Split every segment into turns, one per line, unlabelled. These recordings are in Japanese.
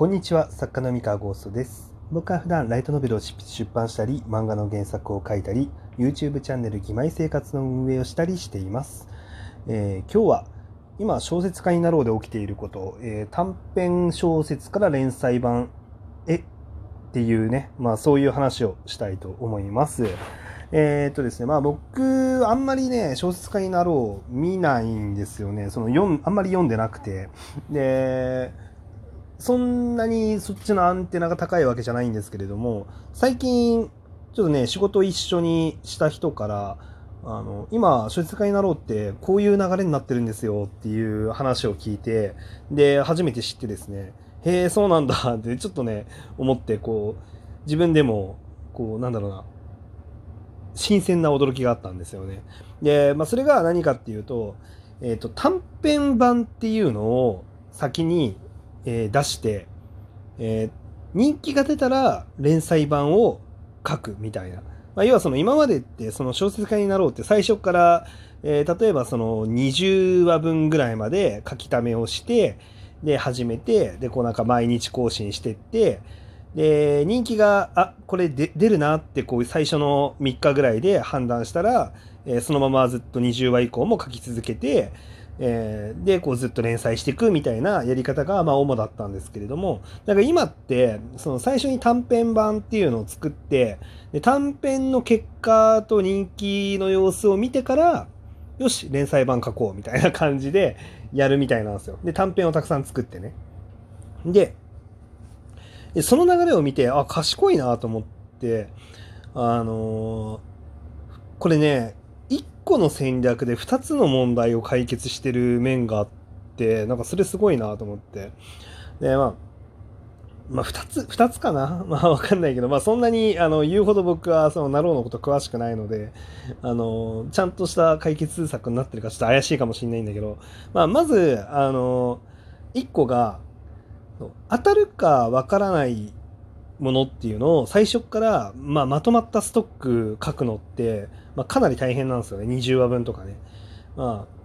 こんにちは、作家の三河ゴーストです。僕は普段ライトノベルを出版したり、漫画の原作を書いたり、YouTube チャンネル義妹生活の運営をしたりしています。えー今日は今小説家になろうで起きていること、えー短編小説から連載版へっていうね、まあそういう話をしたいと思います。えーっとですね、まあ僕、あんまりね、小説家になろう見ないんですよね。その読ん、あんまり読んでなくて。で、そんなにそっちのアンテナが高いわけじゃないんですけれども、最近、ちょっとね、仕事一緒にした人から、あの、今、小説家になろうって、こういう流れになってるんですよっていう話を聞いて、で、初めて知ってですね、へえ、そうなんだって、ちょっとね、思って、こう、自分でも、こう、なんだろうな、新鮮な驚きがあったんですよね。で、まあ、それが何かっていうと、えっ、と、短編版っていうのを先に、えー出して、えー人気が出たら連載版を書くみたいな。まあ、要はその今までってその小説家になろうって最初から、えー例えばその20話分ぐらいまで書き溜めをして、で、始めて、で、こうなんか毎日更新してって、で、人気が、あ、これで出るなって、こう最初の3日ぐらいで判断したら、えーそのままずっと20話以降も書き続けて、えーで、こうずっと連載していくみたいなやり方が、まあ主だったんですけれども、だから今って、その最初に短編版っていうのを作って、で短編の結果と人気の様子を見てから、よし、連載版書こうみたいな感じでやるみたいなんですよ。で、短編をたくさん作ってね。で、でその流れを見て、あ、賢いなと思って、あのーこれね、個の戦略で2つの問題を解決してる面があって、なんかそれすごいなと思って。で、まあ、まあ、2つ、二つかな？まあ、わかんないけど、まあ、そんなに、あの、言うほど僕は、その、ナローのこと詳しくないので、あの、ちゃんとした解決策になってるかちょっと怪しいかもしれないんだけど、まあ、まず、あの、1個が、当たるかわからないものっていうのを最初から、まあ、まとまったストック書くのって、まあ、かなり大変なんですよね。20話分とかね、まあ、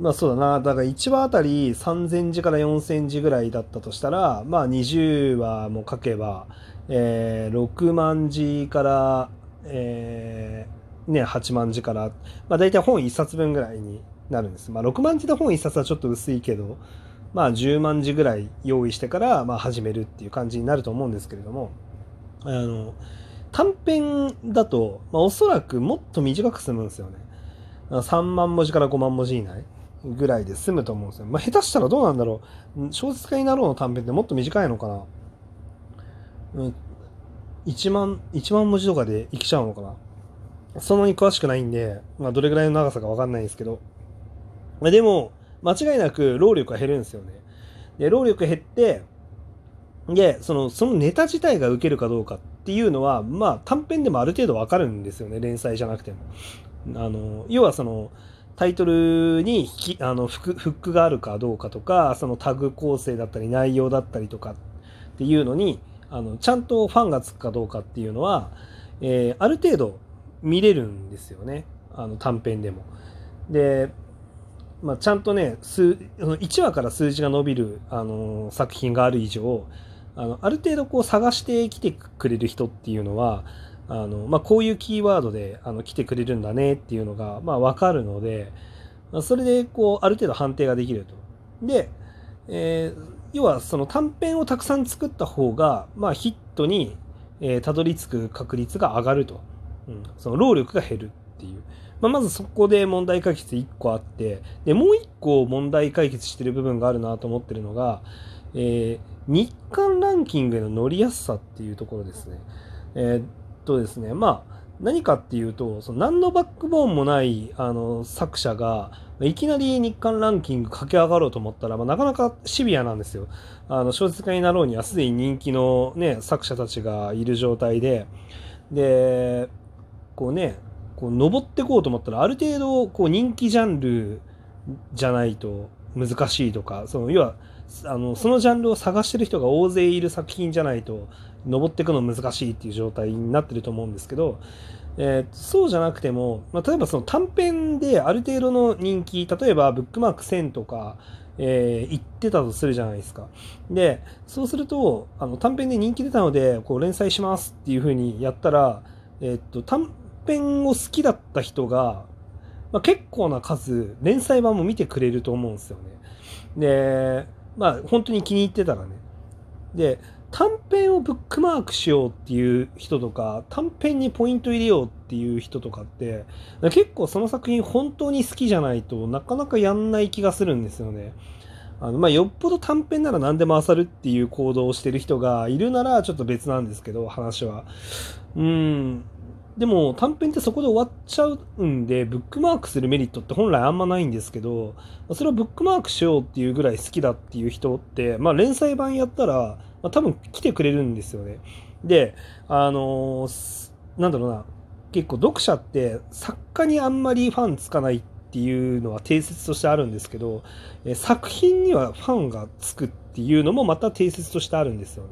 まあそうだな。だから1話あたり3000字から4000字ぐらいだったとしたらまあ20話も書けば、えー6万字から、えーね、8万字から、まあ、大体本1冊分ぐらいになるんです、まあ、6万字で本1冊はちょっと薄いけどまあ10万字ぐらい用意してからまあ始めるっていう感じになると思うんですけれどもあの短編だと、まあ、おそらくもっと短く済むんですよね。3万文字から5万文字以内ぐらいで済むと思うんですよ、まあ、下手したらどうなんだろう。小説家になろうの短編ってもっと短いのかな、うん、1万1万文字とかでいけちゃうのかな。そんなに詳しくないんで、まあ、どれぐらいの長さかわかんないんですけど。まあでも間違いなく労力が減るんですよね。で、労力減って、で、その、そのネタ自体が受けるかどうかっていうのは、まあ短編でもある程度わかるんですよね、連載じゃなくても。あの、要はその、タイトルに引きあのフックがあるかどうかとか、そのタグ構成だったり内容だったりとかっていうのに、あのちゃんとファンがつくかどうかっていうのは、えーある程度見れるんですよね、あの短編でも。で、まあ、ちゃんとね数1話から数字が伸びる、あの作品がある以上あのある程度こう探してきてくれる人っていうのはあの、まあ、こういうキーワードであの来てくれるんだねっていうのが、まあ、分かるのでそれでこうある程度判定ができると。で、えー要はその短編をたくさん作った方が、まあ、ヒットに、えーたどり着く確率が上がると、うん、その労力が減る。っていう。まあ、まずそこで問題解決1個あってでもう1個問題解決してる部分があるなと思ってるのが、えー日韓ランキングへの乗りやすさっていうところですね。えーっとですねまあ何かっていうとその何のバックボーンもないあの作者がいきなり日韓ランキング駆け上がろうと思ったら、まあ、なかなかシビアなんですよ。あの小説家になろうにはすでに人気の、ね、作者たちがいる状態ででこうねこう登ってこうと思ったらある程度こう人気ジャンルじゃないと難しいとかその要はあのそのジャンルを探してる人が大勢いる作品じゃないと登っていくの難しいっていう状態になってると思うんですけど、えーそうじゃなくても、まあ、例えばその短編である程度の人気例えばブックマーク1000とか、えー、言ってたとするじゃないですか。で、そうすると、あの短編で人気出たので、こう連載しますっていう風にやったら、えー、っと、短編を好きだった人が、まあ、結構な数、連載版も見てくれると思うんですよね。で、まあ、本当に気に入ってたらね。で、短編をブックマークしようっていう人とか、短編にポイント入れようっていう人とかって、結構その作品本当に好きじゃないとなかなかやんない気がするんですよね。あのまあ、よっぽど短編なら何でも漁るっていう行動をしてる人がいるならちょっと別なんですけど、話は。うん。でも短編ってそこで終わっちゃうんで、ブックマークするメリットって本来あんまないんですけど、それをブックマークしようっていうぐらい好きだっていう人って、まあ連載版やったら、まあ、多分来てくれるんですよね。で、あのー、なんだろうな、結構読者って作家にあんまりファンつかないってていうのは定説としてあるんですけど、え作品にはファンがつくっていうのもまた定説としてあるんですよね。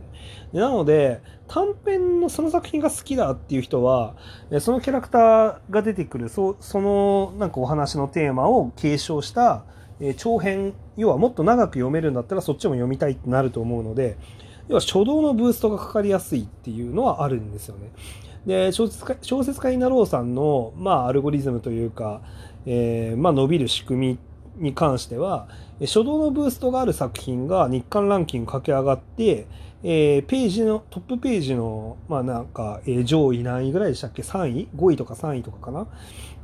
でなので、短編のその作品が好きだっていう人は、えそのキャラクターが出てくる、そそのなんかお話のテーマを継承した、え長編、要はもっと長く読めるんだったらそっちも読みたいってなると思うので、要は初動のブーストがかかりやすいっていうのはあるんですよね。で小説家小説家になろうさんの、まあ、アルゴリズムというか、えー、まあ、伸びる仕組みに関しては初動のブーストがある作品が日韓ランキング駆け上がって、えー、ページのトップページの、まあ、なんか、えー、上位何位ぐらいでしたっけ？3位？5位とか3位とかかな、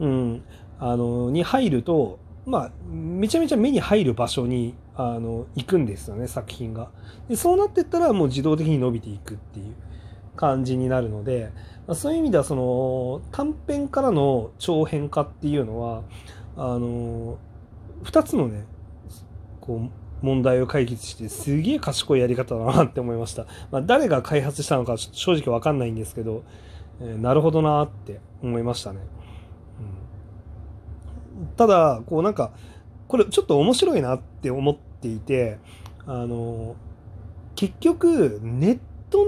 うん、あのに入るとまあ、めちゃめちゃ目に入る場所にあの行くんですよね作品が。でそうなってったらもう自動的に伸びていくっていう感じになるので、まあ、そういう意味ではその短編からの長編化っていうのはあの2つのねこう問題を解決してすげえ賢いやり方だなって思いました、まあ、誰が開発したのか正直わかんないんですけど、えー、なるほどなって思いましたね。ただ、こうなんか、これちょっと面白いなって思っていて、あの、結局、ネット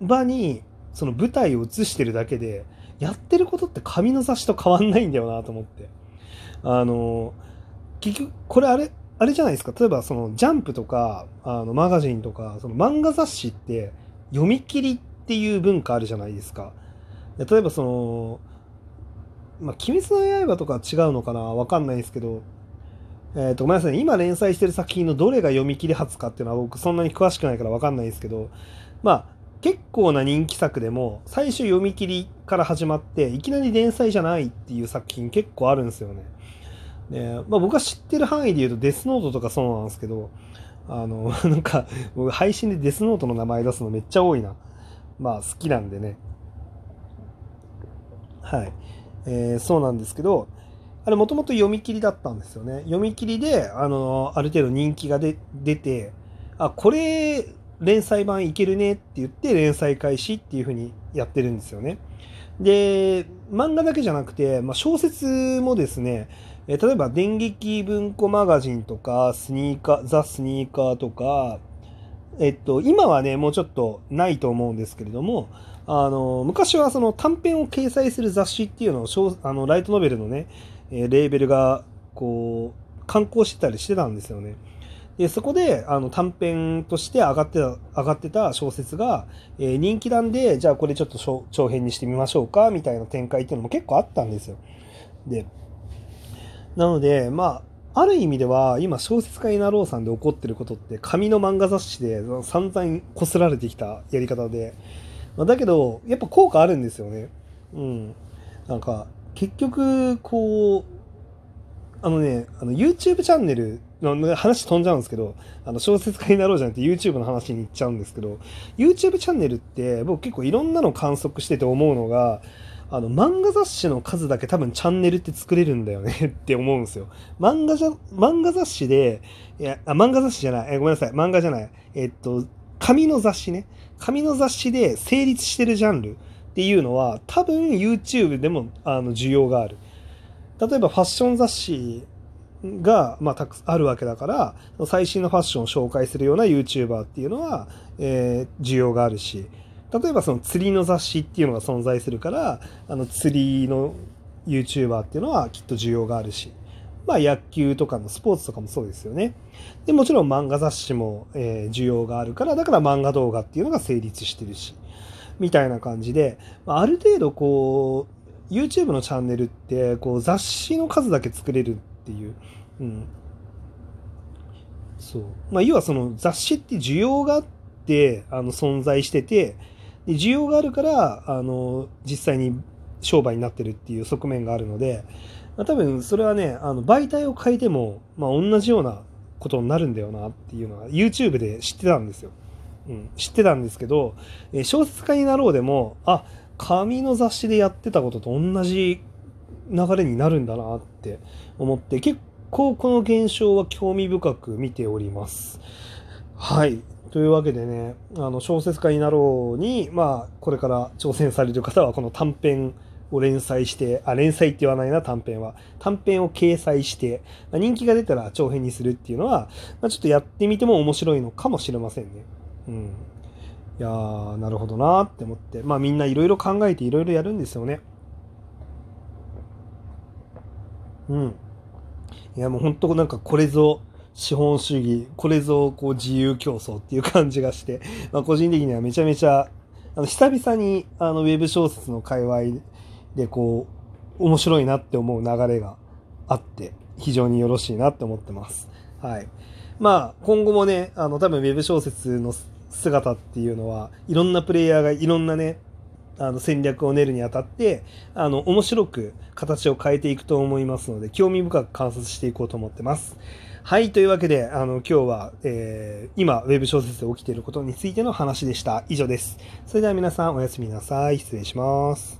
の場にその舞台を映してるだけで、やってることって紙の雑誌と変わんないんだよなと思って。あの、結局、これあれ、あれじゃないですか。例えば、その、ジャンプとか、あの、マガジンとか、その漫画雑誌って、読み切りっていう文化あるじゃないですか。例えば、その、まあ、鬼滅の刃とか違うのかな？わかんないですけど、えっ、ー、と、ごめんなさい、今連載してる作品のどれが読み切り初かっていうのは僕そんなに詳しくないからわかんないですけど、まあ、結構な人気作でも最初読み切りから始まっていきなり連載じゃないっていう作品結構あるんですよね。でまあ、僕が知ってる範囲で言うとデスノートとかそうなんですけど、あの、なんか僕配信でデスノートの名前出すのめっちゃ多いな。まあ好きなんでね。はい。えー、そうなんですけど、あれもともと読み切りだったんですよね。読み切りで、あの、ある程度人気が出て、あ、これ、連載版いけるねって言って連載開始っていう風にやってるんですよね。で、漫画だけじゃなくて、まあ、小説もですね、え例えば電撃文庫マガジンとか、スニーカー、ザ・スニーカーとか、えっと、今はね、もうちょっとないと思うんですけれども、あの昔はその短編を掲載する雑誌っていうのをあのライトノベルのね、えレーベルがこう刊行してたりしてたんですよね。でそこであの短編として上がってた上がってた小説が、えー、人気なんでじゃあこれちょっと長編にしてみましょうかみたいな展開っていうのも結構あったんですよ。でなのでまあある意味では今小説家になろうさんで起こってることって紙の漫画雑誌で散々こすられてきたやり方でまあ、だけど、やっぱ効果あるんですよね。うん。なんか、結局、こう、あのね、あの YouTube チャンネル話飛んじゃうんですけど、あの小説家になろうじゃなくて YouTube の話に行っちゃうんですけど、YouTube チャンネルって僕結構いろんなの観測してて思うのが、あの漫画雑誌の数だけ多分チャンネルって作れるんだよね って思うんですよ。漫画じゃ、漫画雑誌で、いや、あ、漫画雑誌じゃない、えごめんなさい、漫画じゃない、えっと、紙の雑誌ね。紙の雑誌で成立してるジャンルっていうのは多分 YouTube でもあの需要がある。例えばファッション雑誌が、まあ、たくあるわけだから最新のファッションを紹介するような YouTuber っていうのは、えー、需要があるし例えばその釣りの雑誌っていうのが存在するからあの釣りの YouTuber っていうのはきっと需要があるしまあ野球とかのスポーツとかもそうですよね。で、もちろん漫画雑誌も、えー、需要があるから、だから漫画動画っていうのが成立してるし、みたいな感じで、ある程度こう、YouTube のチャンネルって、こう雑誌の数だけ作れるっていう、うん。そう。まあ、要はその雑誌って需要があって、あの、存在してて、で需要があるから、あの、実際に商売になってるっていう側面があるので、まあ、多分それはね、あの媒体を変えても、まあ、同じようなことになるんだよなっていうのは YouTube で知ってたんですよ。うん、知ってたんですけど、え小説家になろうでも、あ、紙の雑誌でやってたことと同じ流れになるんだなって思って、結構この現象は興味深く見ております。はい。というわけでね、あの小説家になろうに、まあ、これから挑戦される方は、この短編を連載して、あ、連載って言わないな、短編は。短編を掲載して、まあ、人気が出たら長編にするっていうのは、まあ、ちょっとやってみても面白いのかもしれませんね。うん。いやー、なるほどなーって思って。まあみんないろいろ考えていろいろやるんですよね。うん。いやもう本当なんかこれぞ資本主義、これぞこう自由競争っていう感じがして、まあ個人的にはめちゃめちゃ、あの久々にあのウェブ小説の界隈でこう、面白いなって思う流れがあって、非常によろしいなって思ってます。はい。まあ、今後もね、あの、多分 web 小説の姿っていうのは、いろんなプレイヤーがいろんなね、あの戦略を練るにあたって、あの、面白く形を変えていくと思いますので、興味深く観察していこうと思ってます。はい、というわけで、あの、今日は、えー、今、ウェブ小説で起きていることについての話でした。以上です。それでは皆さん、おやすみなさい。失礼します。